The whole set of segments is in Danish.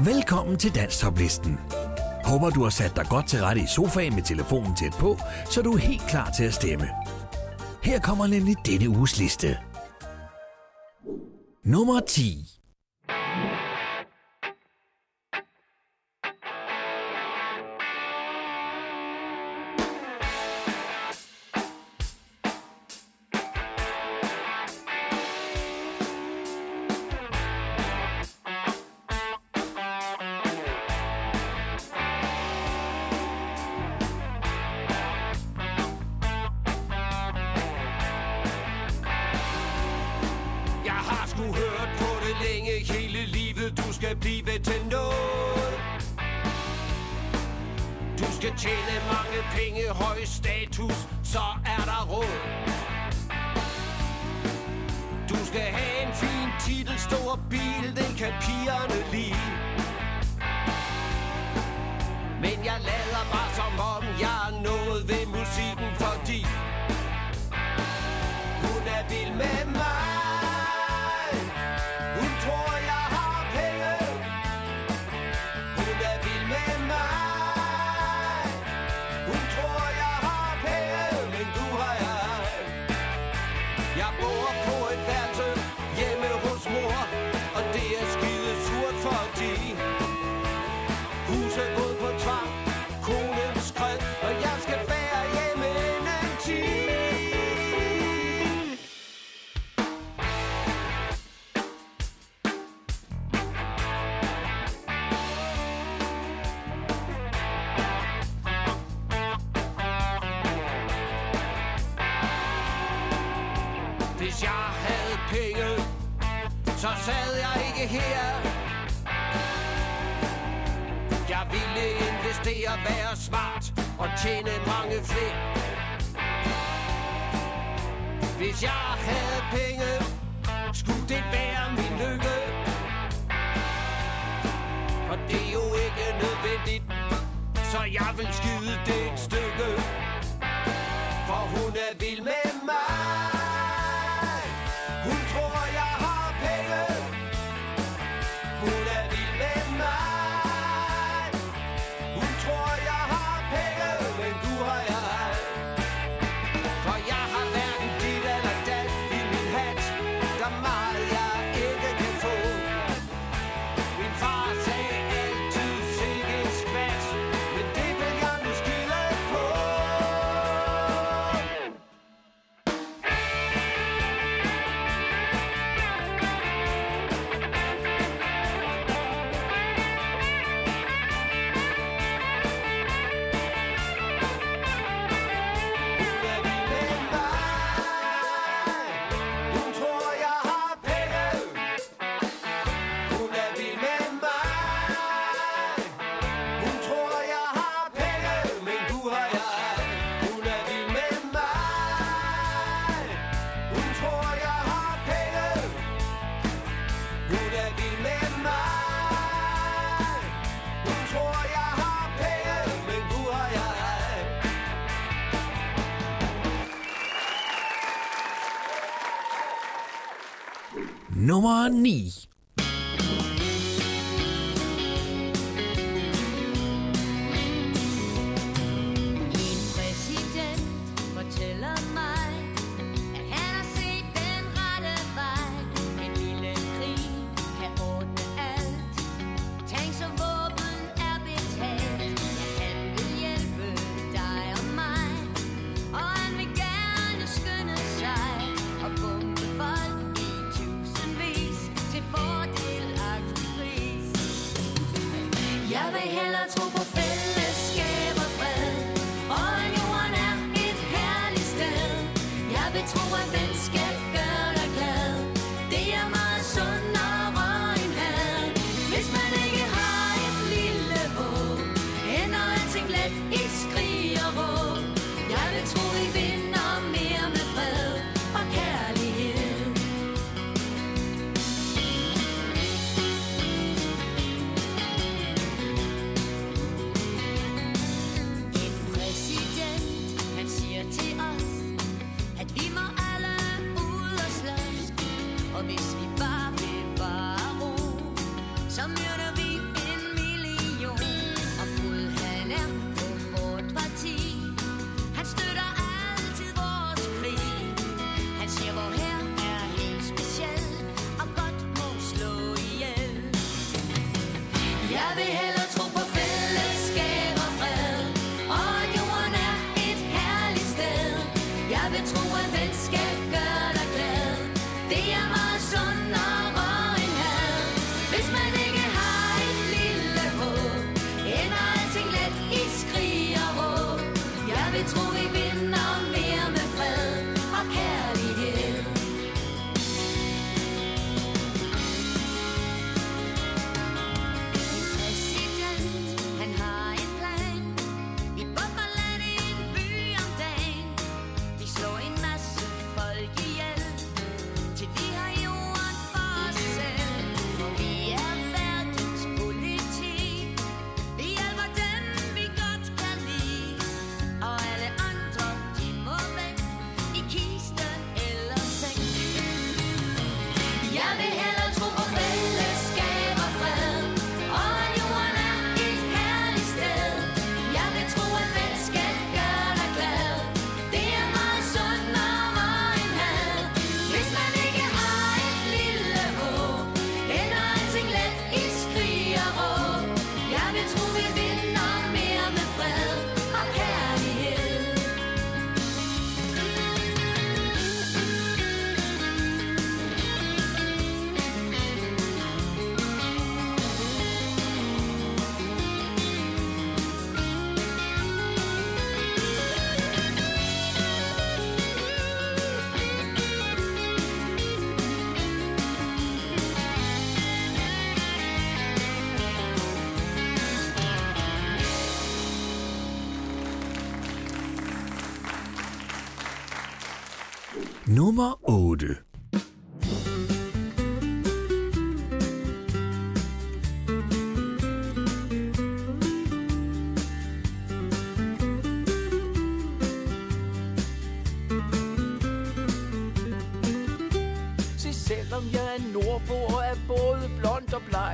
Velkommen til Danstoplisten. Håber du har sat dig godt til rette i sofaen med telefonen tæt på, så du er helt klar til at stemme. Her kommer nemlig denne uges liste. Nummer 10我呢？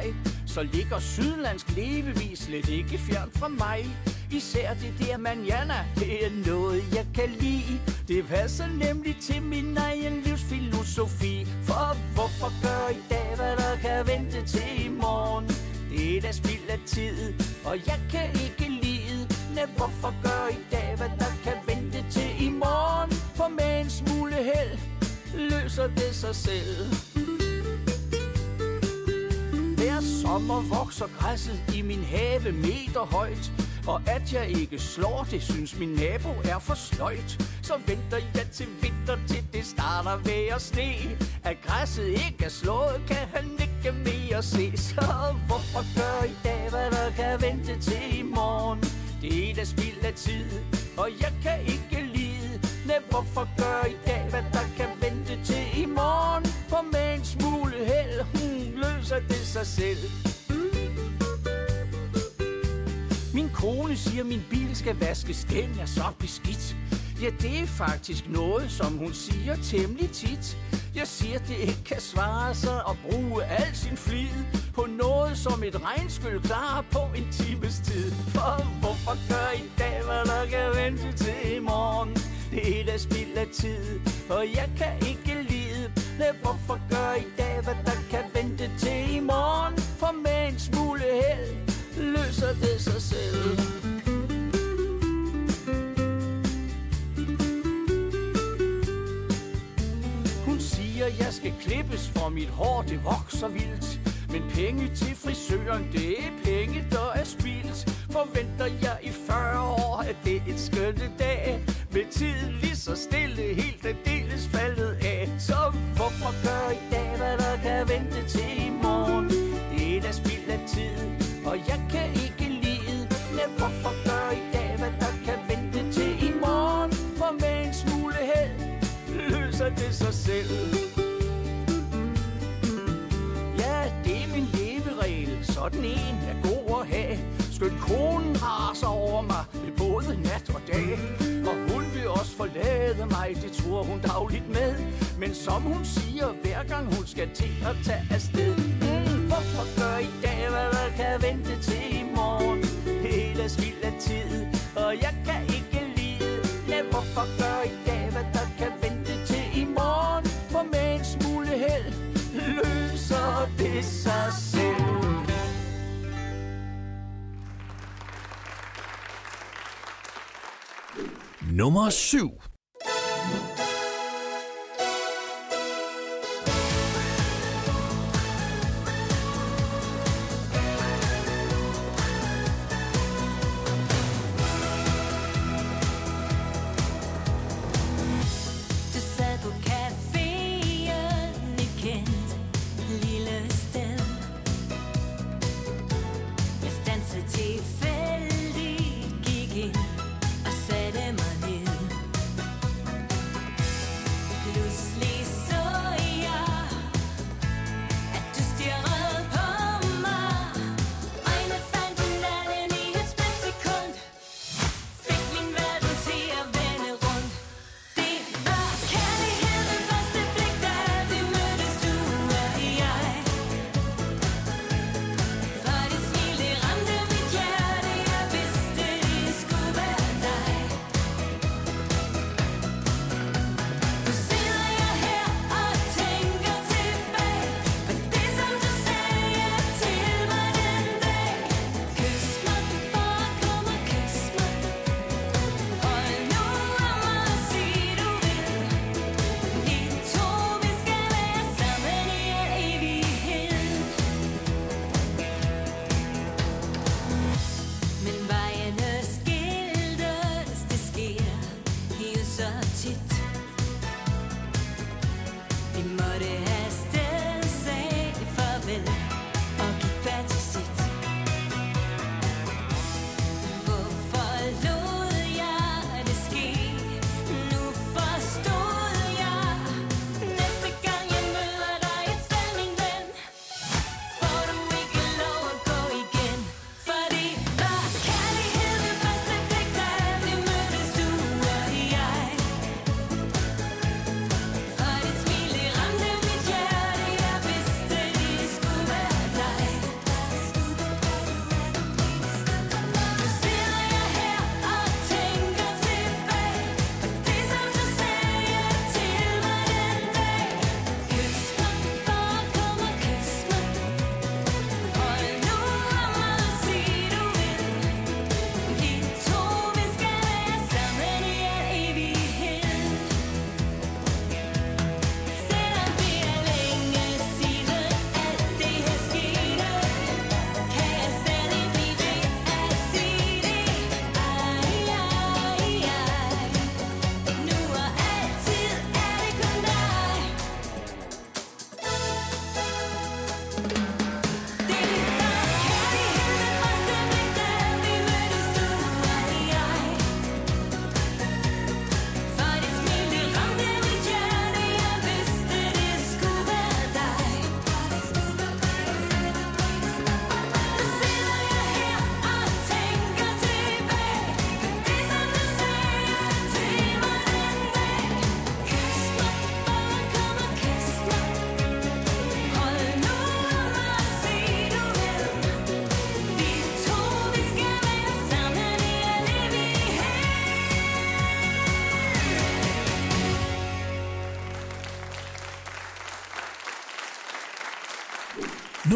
Blond så ligger sydlandsk levevis slet ikke fjern fra mig. Især det der manjana, det er noget, jeg kan lide. Det passer nemlig til min egen livsfilosofi. For hvorfor gør i dag, hvad der kan vente til i morgen? Det er da spild af tid, og jeg kan ikke lide. Men hvorfor gør i dag, hvad der kan vente til i morgen? For med en smule held løser det sig selv. Hver sommer vokser græsset i min have meter højt. Og at jeg ikke slår det, synes min nabo er for sløjt. Så venter jeg til vinter, til det starter ved at sne. At græsset ikke er slået, kan han ikke mere se. Så hvorfor gør i dag, hvad der kan vente til i morgen? Det er da spild af tid, og jeg kan ikke lide. Men hvorfor gør i dag, hvad der kan vente til i morgen? For med en smule held, løser det sig selv. Mm. Min kone siger, min bil skal vaskes, den er så beskidt. Ja, det er faktisk noget, som hun siger temmelig tit. Jeg siger, det ikke kan svare sig at bruge al sin flid på noget, som et regnskyld klarer på en times tid. For hvorfor gør i dag, hvad der kan vente til i morgen? Det er da spild af tid, og jeg kan ikke lide. Hvorfor gør i dag, hvad der kan vente til i morgen? For med en smule held løser det sig selv. Hun siger, jeg skal klippes, for mit hår det vokser vildt. Men penge til frisøren, det er penge, der er spildt. Forventer jeg i 40 år, at det er en skønne dag. Med tiden lige så stille, helt aldeles faldet af. Så hvorfor gør i dag, hvad der kan vente til i morgen? Det er da spild af tid, og jeg kan ikke lide. Nej, hvorfor gør i dag, hvad der kan vente til i morgen? For med en smule held løser det sig selv. Ja, det er min leveregel, sådan en er god at have. Skønt konen raser over mig ved både nat og dag. Og hun vil også forlade mig, det tror hun dagligt med. Men som hun siger, hver gang hun skal til at tage afsted. Mm, hvorfor gør i dag, hvad der kan vente til i morgen? Hele spild af tid, og jeg kan ikke lide. Ja, hvorfor gør i dag, hvad der kan vente til i morgen? For med en smule held løser det sig Nummer 7.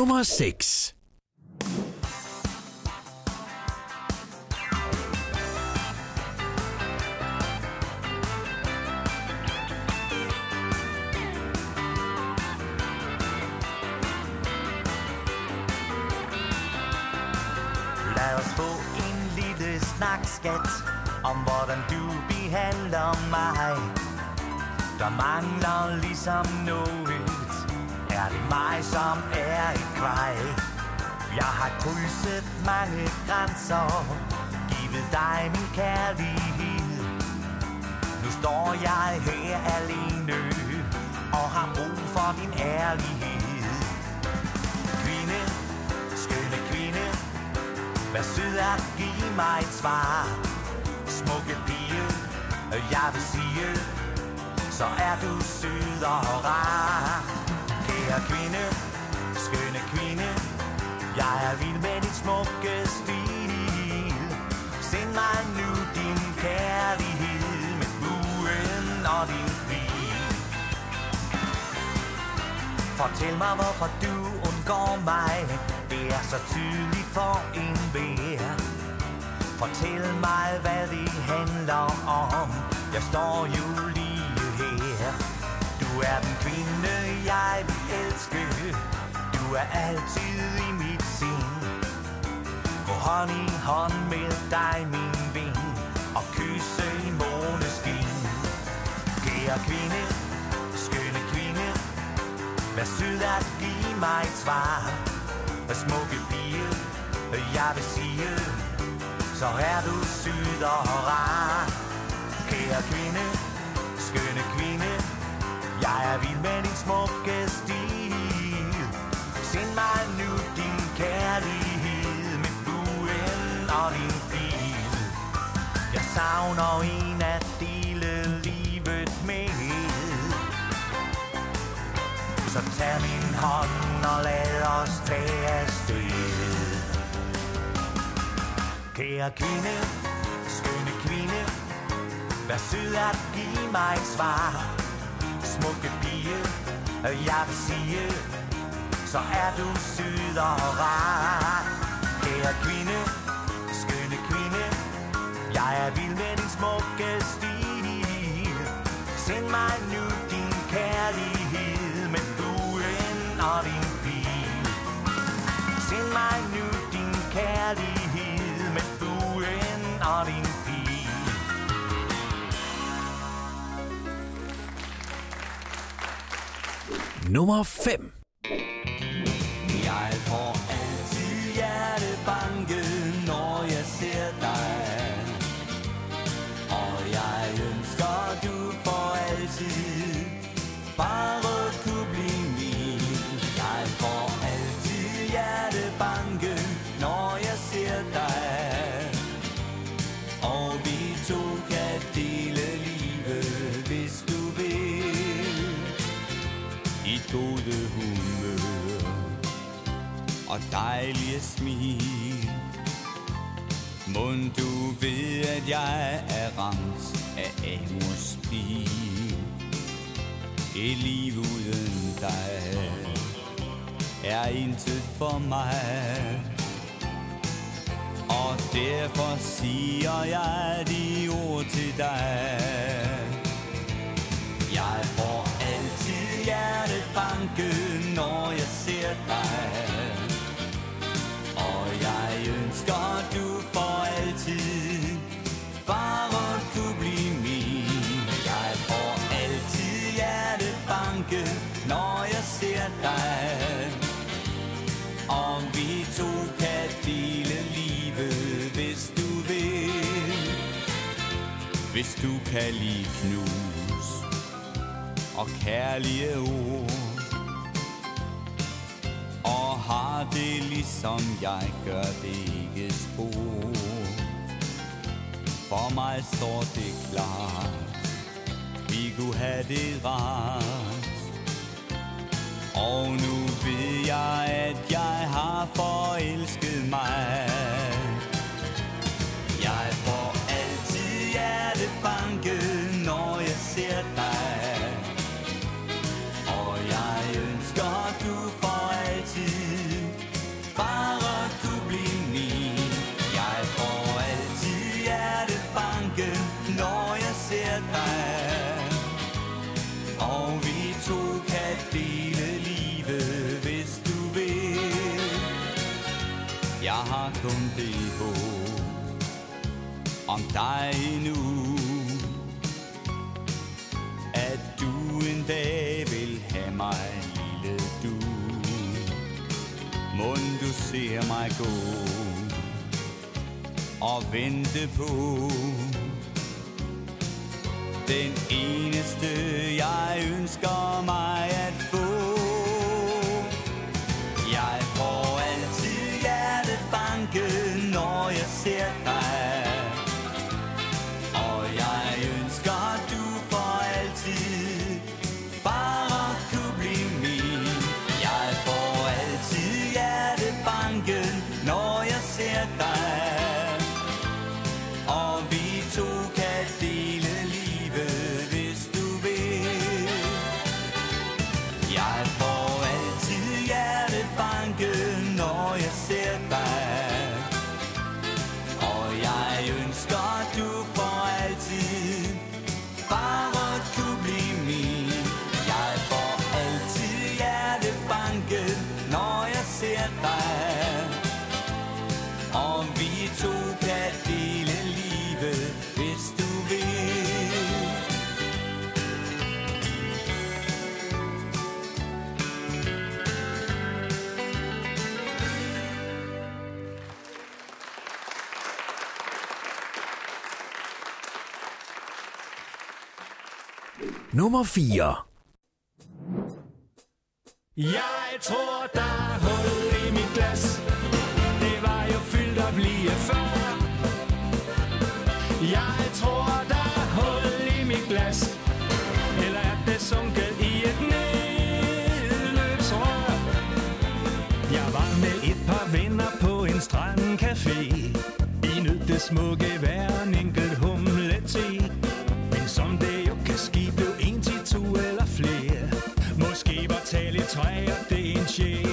Nummer 6. Lad os få en lille snak, skat, om hvordan du behandler mig. Der mangler ligesom noget. Mig, som er et kvej? Jeg har krydset mange grænser, givet dig min kærlighed. Nu står jeg her alene, og har brug for din ærlighed. Kvinde, skønne kvinde, Vær sød at give mig et svar Smukke pige, jeg vil sige Så er du sød og rar er kvinde, skønne kvinde. Jeg er vild med dit smukke stil. Send mig nu din kærlighed Med buen og din bil Fortæl mig, hvorfor du undgår mig. Det er så tydeligt for en vær Fortæl mig, hvad det handler om. Jeg står jo er den kvinde, jeg vil elske. Du er altid i mit sind. Gå hånd i hånd med dig, min ven Og kysse i måneskin. Kære kvinde, skønne kvinde Vær sød at give mig et svar. Hvad smukke pige Jeg vil sige Så er du sød og rar. Kære kvinde Skønne kvinde er vild med din smukke stil? Send mig nu din kærlighed Med buen og din bil. Jeg savner en at dele livet med. Så tag min hånd og lad os tage afsted. Kære kvinde, skønne kvinde Vær sød at give mig et svar. Smukke pige, øh, jeg vil sige Så er du syd og rar. Kære kvinde, skønne kvinde Jeg er vild med din smukke stil. Send mig nu Nummer 5. dejlige smil. Mund du ved, at jeg er ramt af Amors pil. Et liv uden dig er intet for mig. Og derfor siger jeg de ord til dig. Jeg får altid hjertebanke, når jeg ser dig elsker du for altid bare du blive min. Jeg får altid hjertebanke, når jeg ser dig. Om vi to kan dele livet, hvis du vil. Hvis du kan lide knus og kærlige ord. Og har det ligesom jeg gør det et spor. For mig står det klart. Vi kunne have det rart. Og nu ved jeg, at jeg har forelsket mig. Jeg får altid hjertebanke, når jeg ser dig. om dig nu. At du en dag vil have mig, lille du. Mund du ser mig gå Og vente på Den eneste jeg ønsker mig. nummer 4. Jeg tror, der er hul i mit glas. Det var jo fyldt op lige før. Jeg tror, der er hul i mit glas. Eller er det sunket i et nedløbsrør? Jeg var med et par venner på en strandcafé. I nød det smukke vejr she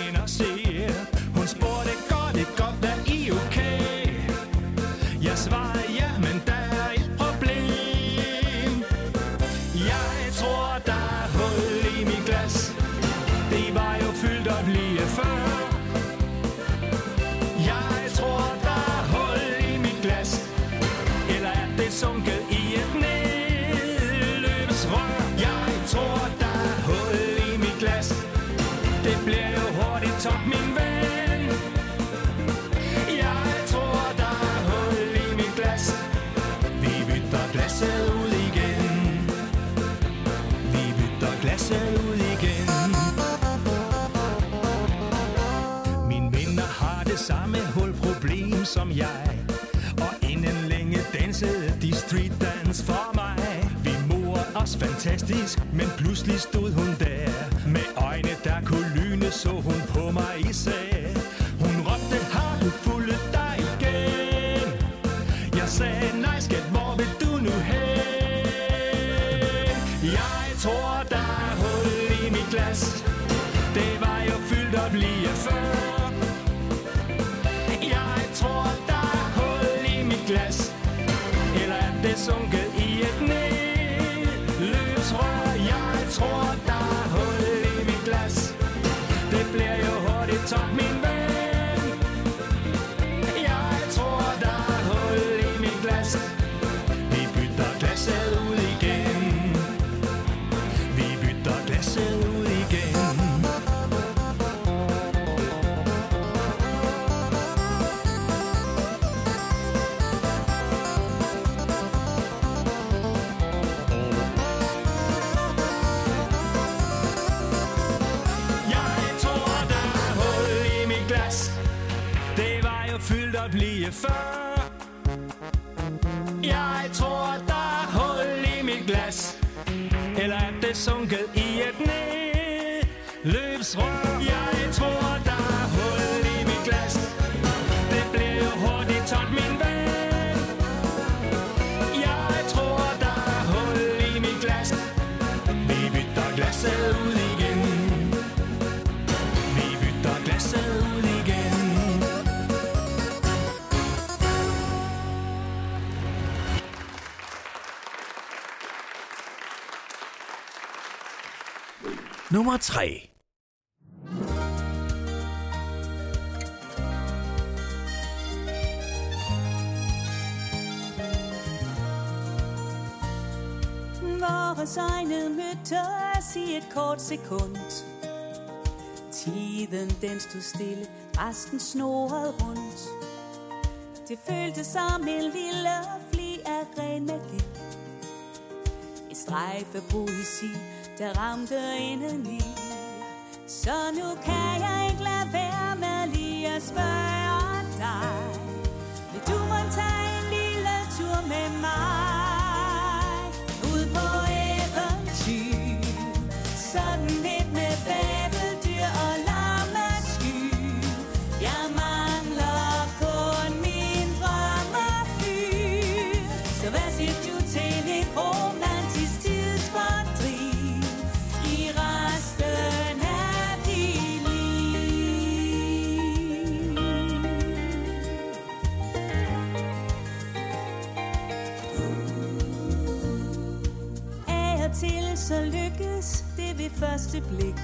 som jeg Og inden længe dansede de street dance for mig Vi morede os fantastisk, men pludselig stod hun der Med øjne der kunne lyne, så hun på mig sag. Hun råbte, har du fuldet dig igen? Jeg sagde, nej skat, hvor vil du nu hen? Jeg tror, der er hul i mit glas Det var jo fyldt op lige før song gets der blive før Nummer 3. Vores egne mødtes i et kort sekund. Tiden den stod stille, resten snorede rundt. Det føltes som en lille fli af ren magi. Et strejf af poesi der ramte indeni. Så nu kan jeg ikke lade være med lige at spørge dig. Vil du må tage en lille tur med mig? første blik.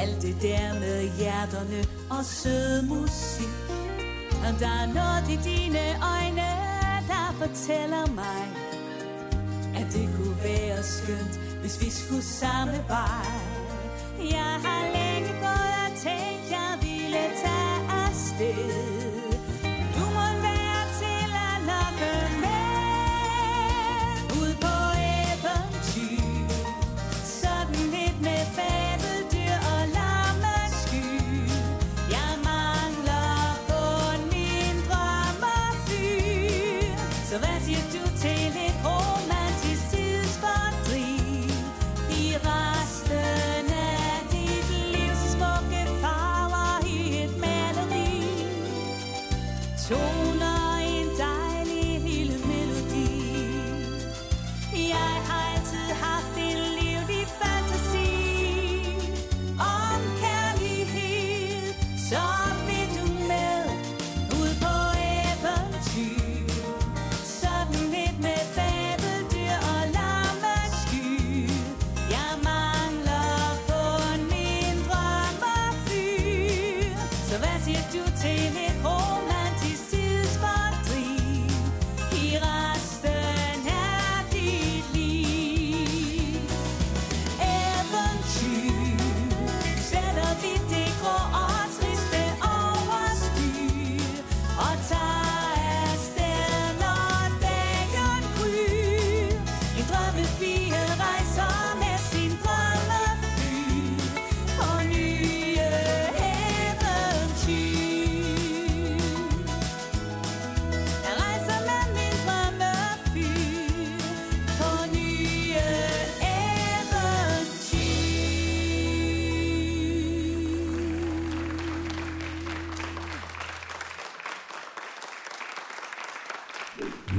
Alt det der med hjerterne og sød musik. Og der er noget i dine øjne, der fortæller mig At det kunne være skønt, hvis vi skulle samme vej.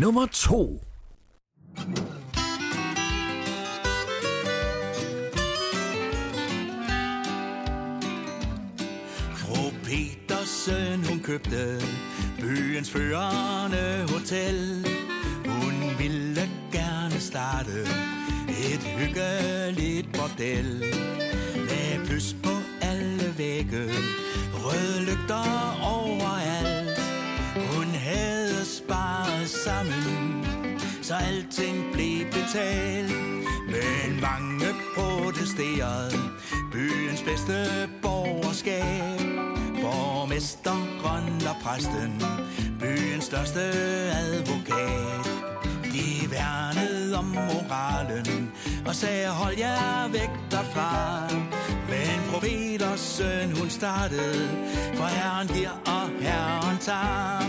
Nummer 2. startet For Herren giver og Herren tager.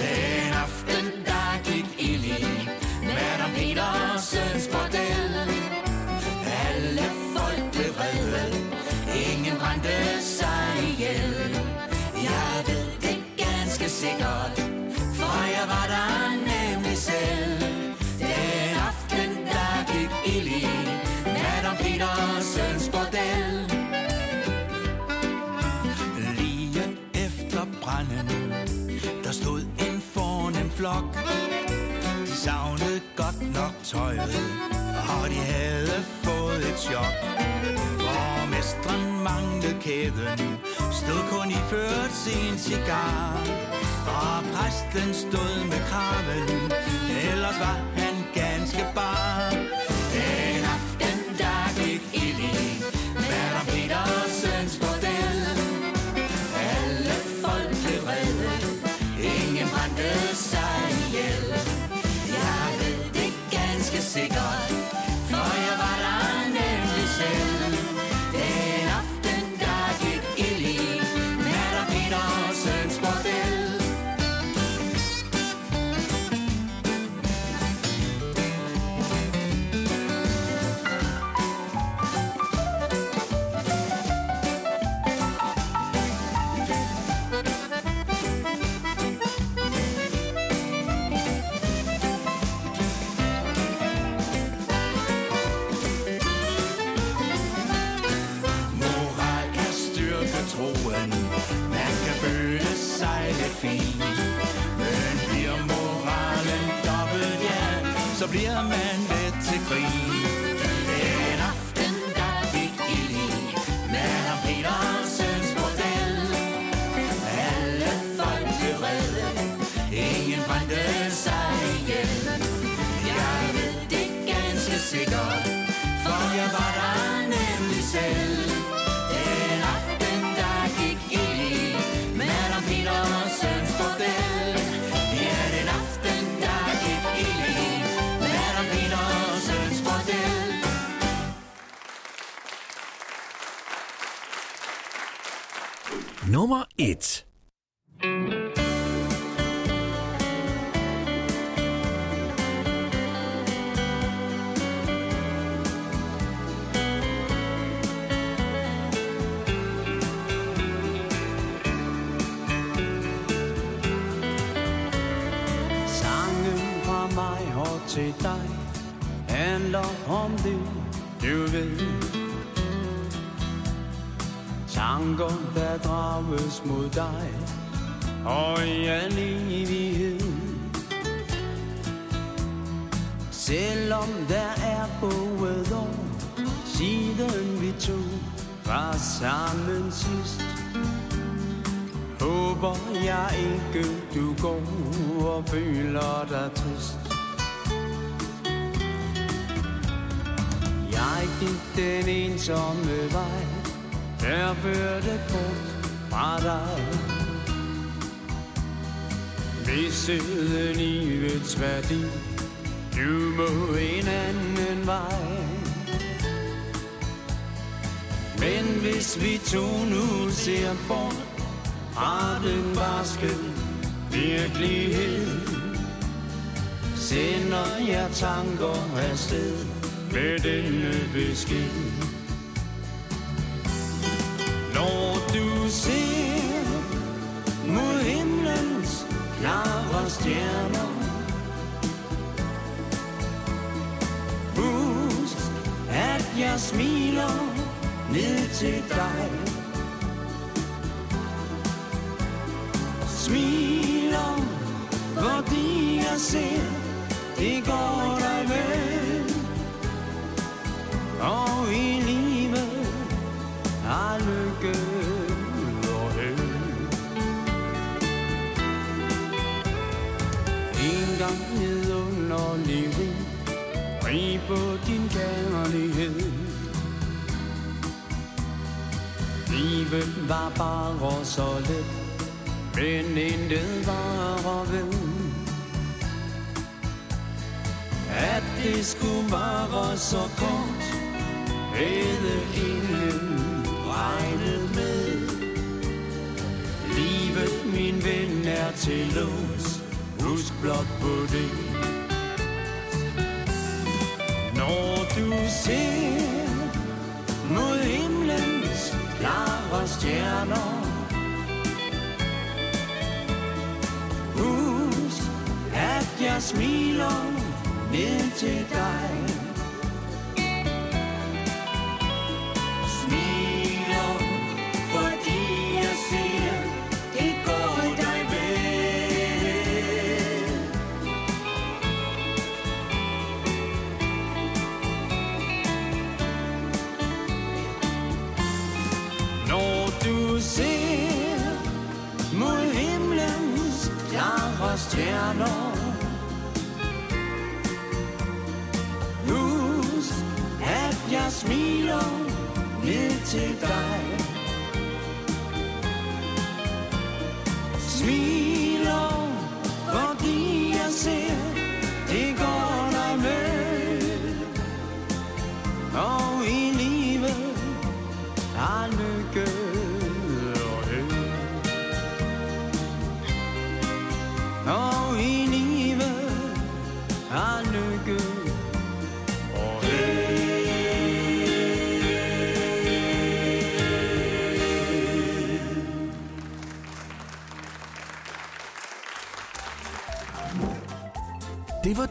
Den aften der gik ild i Madame Petersens bordel. Alle folk blev vrede. Ingen brændte sig ihjel. Jeg ved det ganske sikkert. flok. De savnede godt nok tøjet Og de havde fået et chok. Borgmesteren manglede kæden Stod kun i ført sin cigar. Og præsten stod med kraven Ellers var han ganske bare ganske styrke Man kan føle sig lidt fin Men bliver moralen dobbelt, ja Så bliver man let til grin. Nummer 1. Tanker, der drages mod dig og i al evighed. Selvom der er gået år, siden vi to var sammen sidst, Håber jeg ikke, du går og føler dig trist. Jeg gik den ensomme vej, jeg førte bort fra dig. Mistede livets værdi, du må en anden vej. Men hvis vi to nu ser bort fra den barske virkelighed Sender jeg tanker afsted med denne besked klare stjerner Husk, at jeg smiler ned til dig smiler, fordi jeg ser, det går dig vel. Og i livet har lykke Livet var bare så let, men intet var ved At det skulle vare så kort Havde ingen regnet med. Livet, min ven, er til lås. Husk blot på det. Når du ser mod himlen klare stjerner Husk, at jeg smiler ned til dig. Stjerner. Husk, at jeg smiler ned til dig.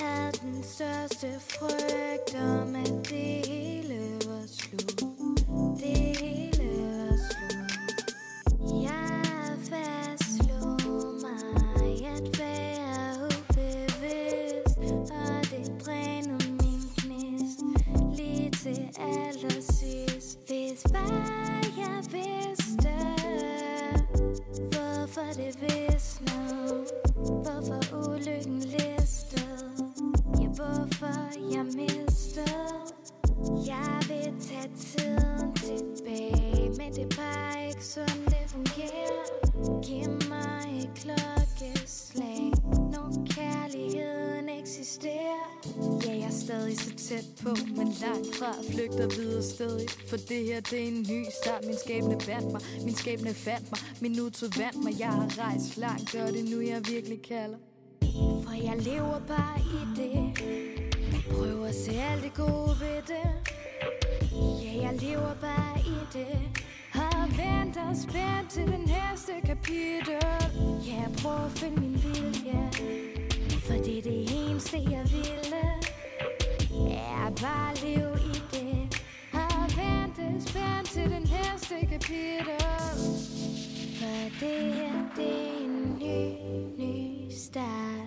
Havde den største frygt om, at det hele var slut. Det hele var slut. Jeg fastslog mig at være ubevidst, og det drænede min gnist lige til allersidst. Hvis bare jeg vidste, hvorfor det visnede, flygter videre stadig. For det her, det er en ny start. Min skæbne vandt mig, min skæbne fandt mig. Min nutid vandt mig, jeg har rejst langt, og det nu, jeg virkelig kalder. For jeg lever bare i det. Prøver at se alt det gode ved det. Ja, jeg lever bare i det. Har ventet spændt til det næste kapitel. Ja, jeg prøver at finde min vilje. For det er det eneste, jeg ville. Ja, bare leve det. Har ventet spændt til den næste kapitel. For det her, det er en ny, ny start.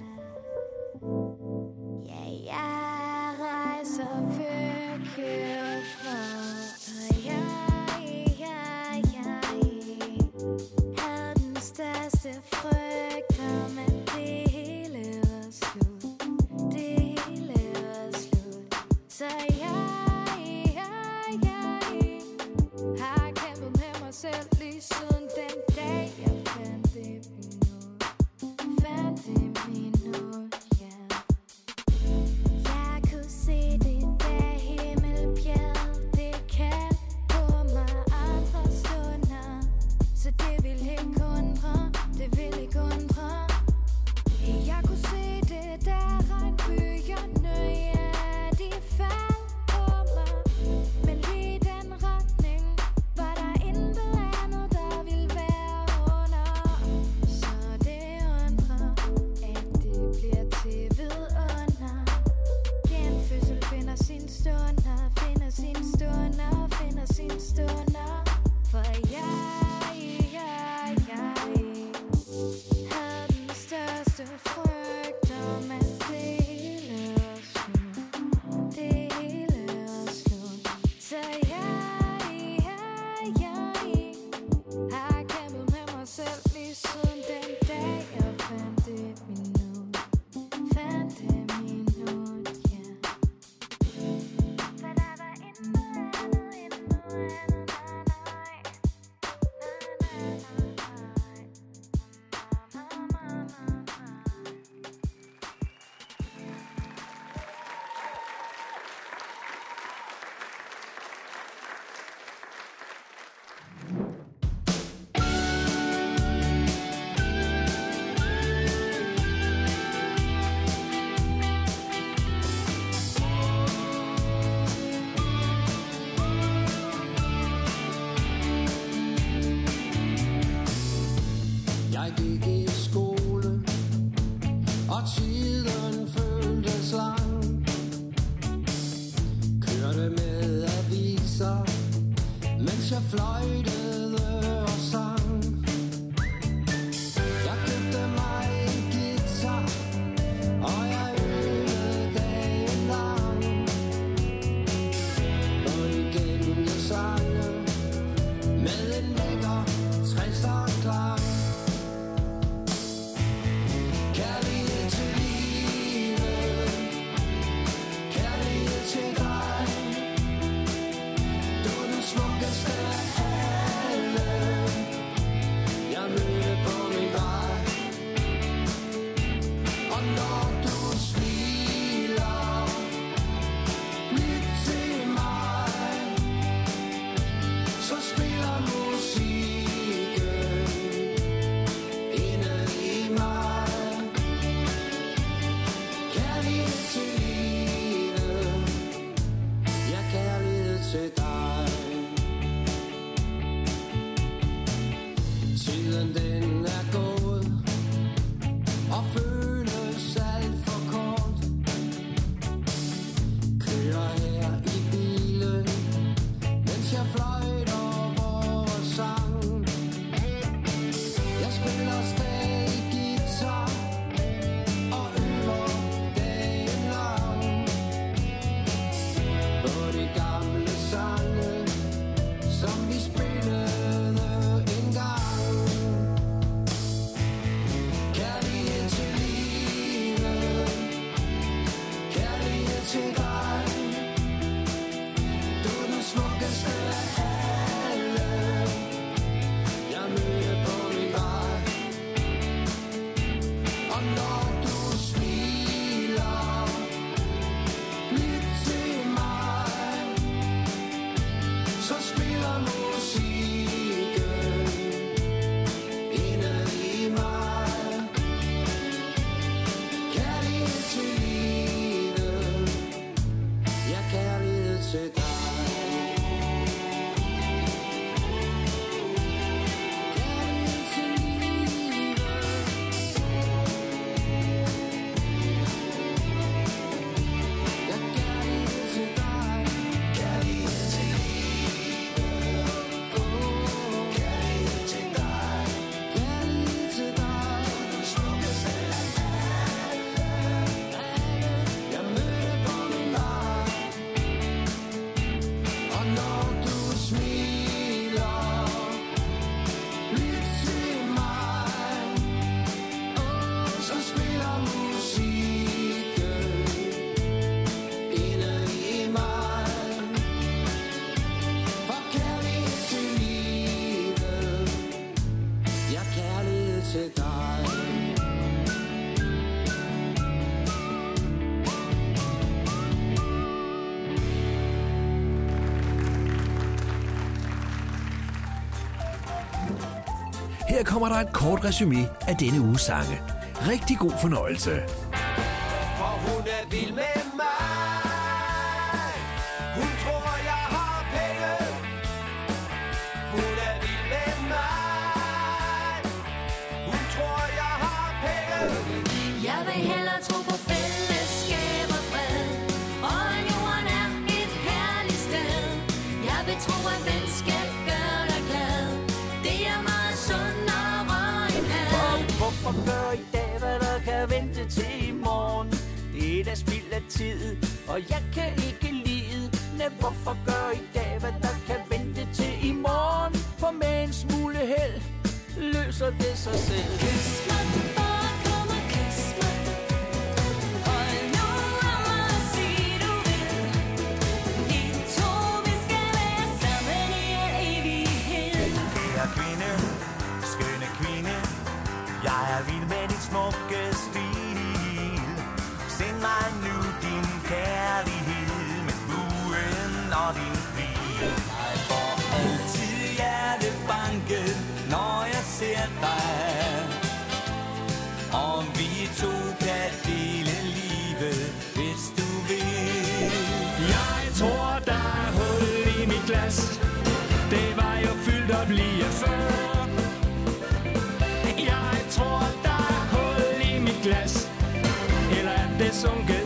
Jeg kan kærlighed til dig. kommer der et kort resume af denne uges sange. Rigtig god fornøjelse. af tid Og jeg kan ikke lide. Men hvorfor gør i dag, hvad der kan vente til i morgen? For med en smule held Løser det sig selv. Kys son good.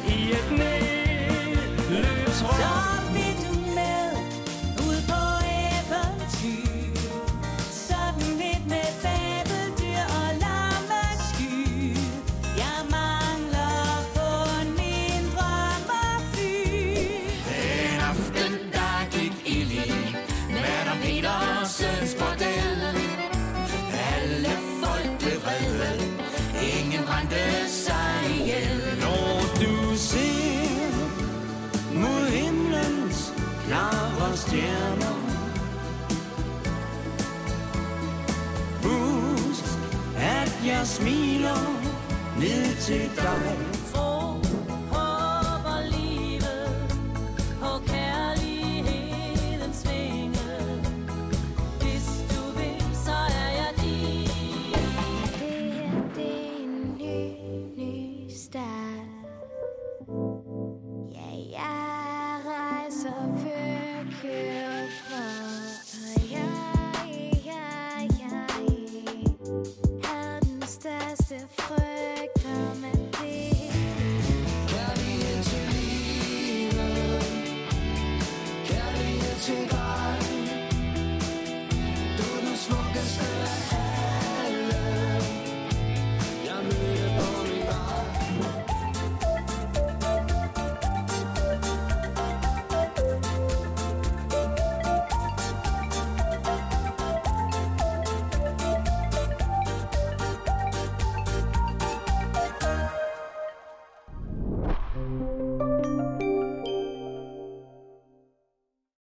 easy time.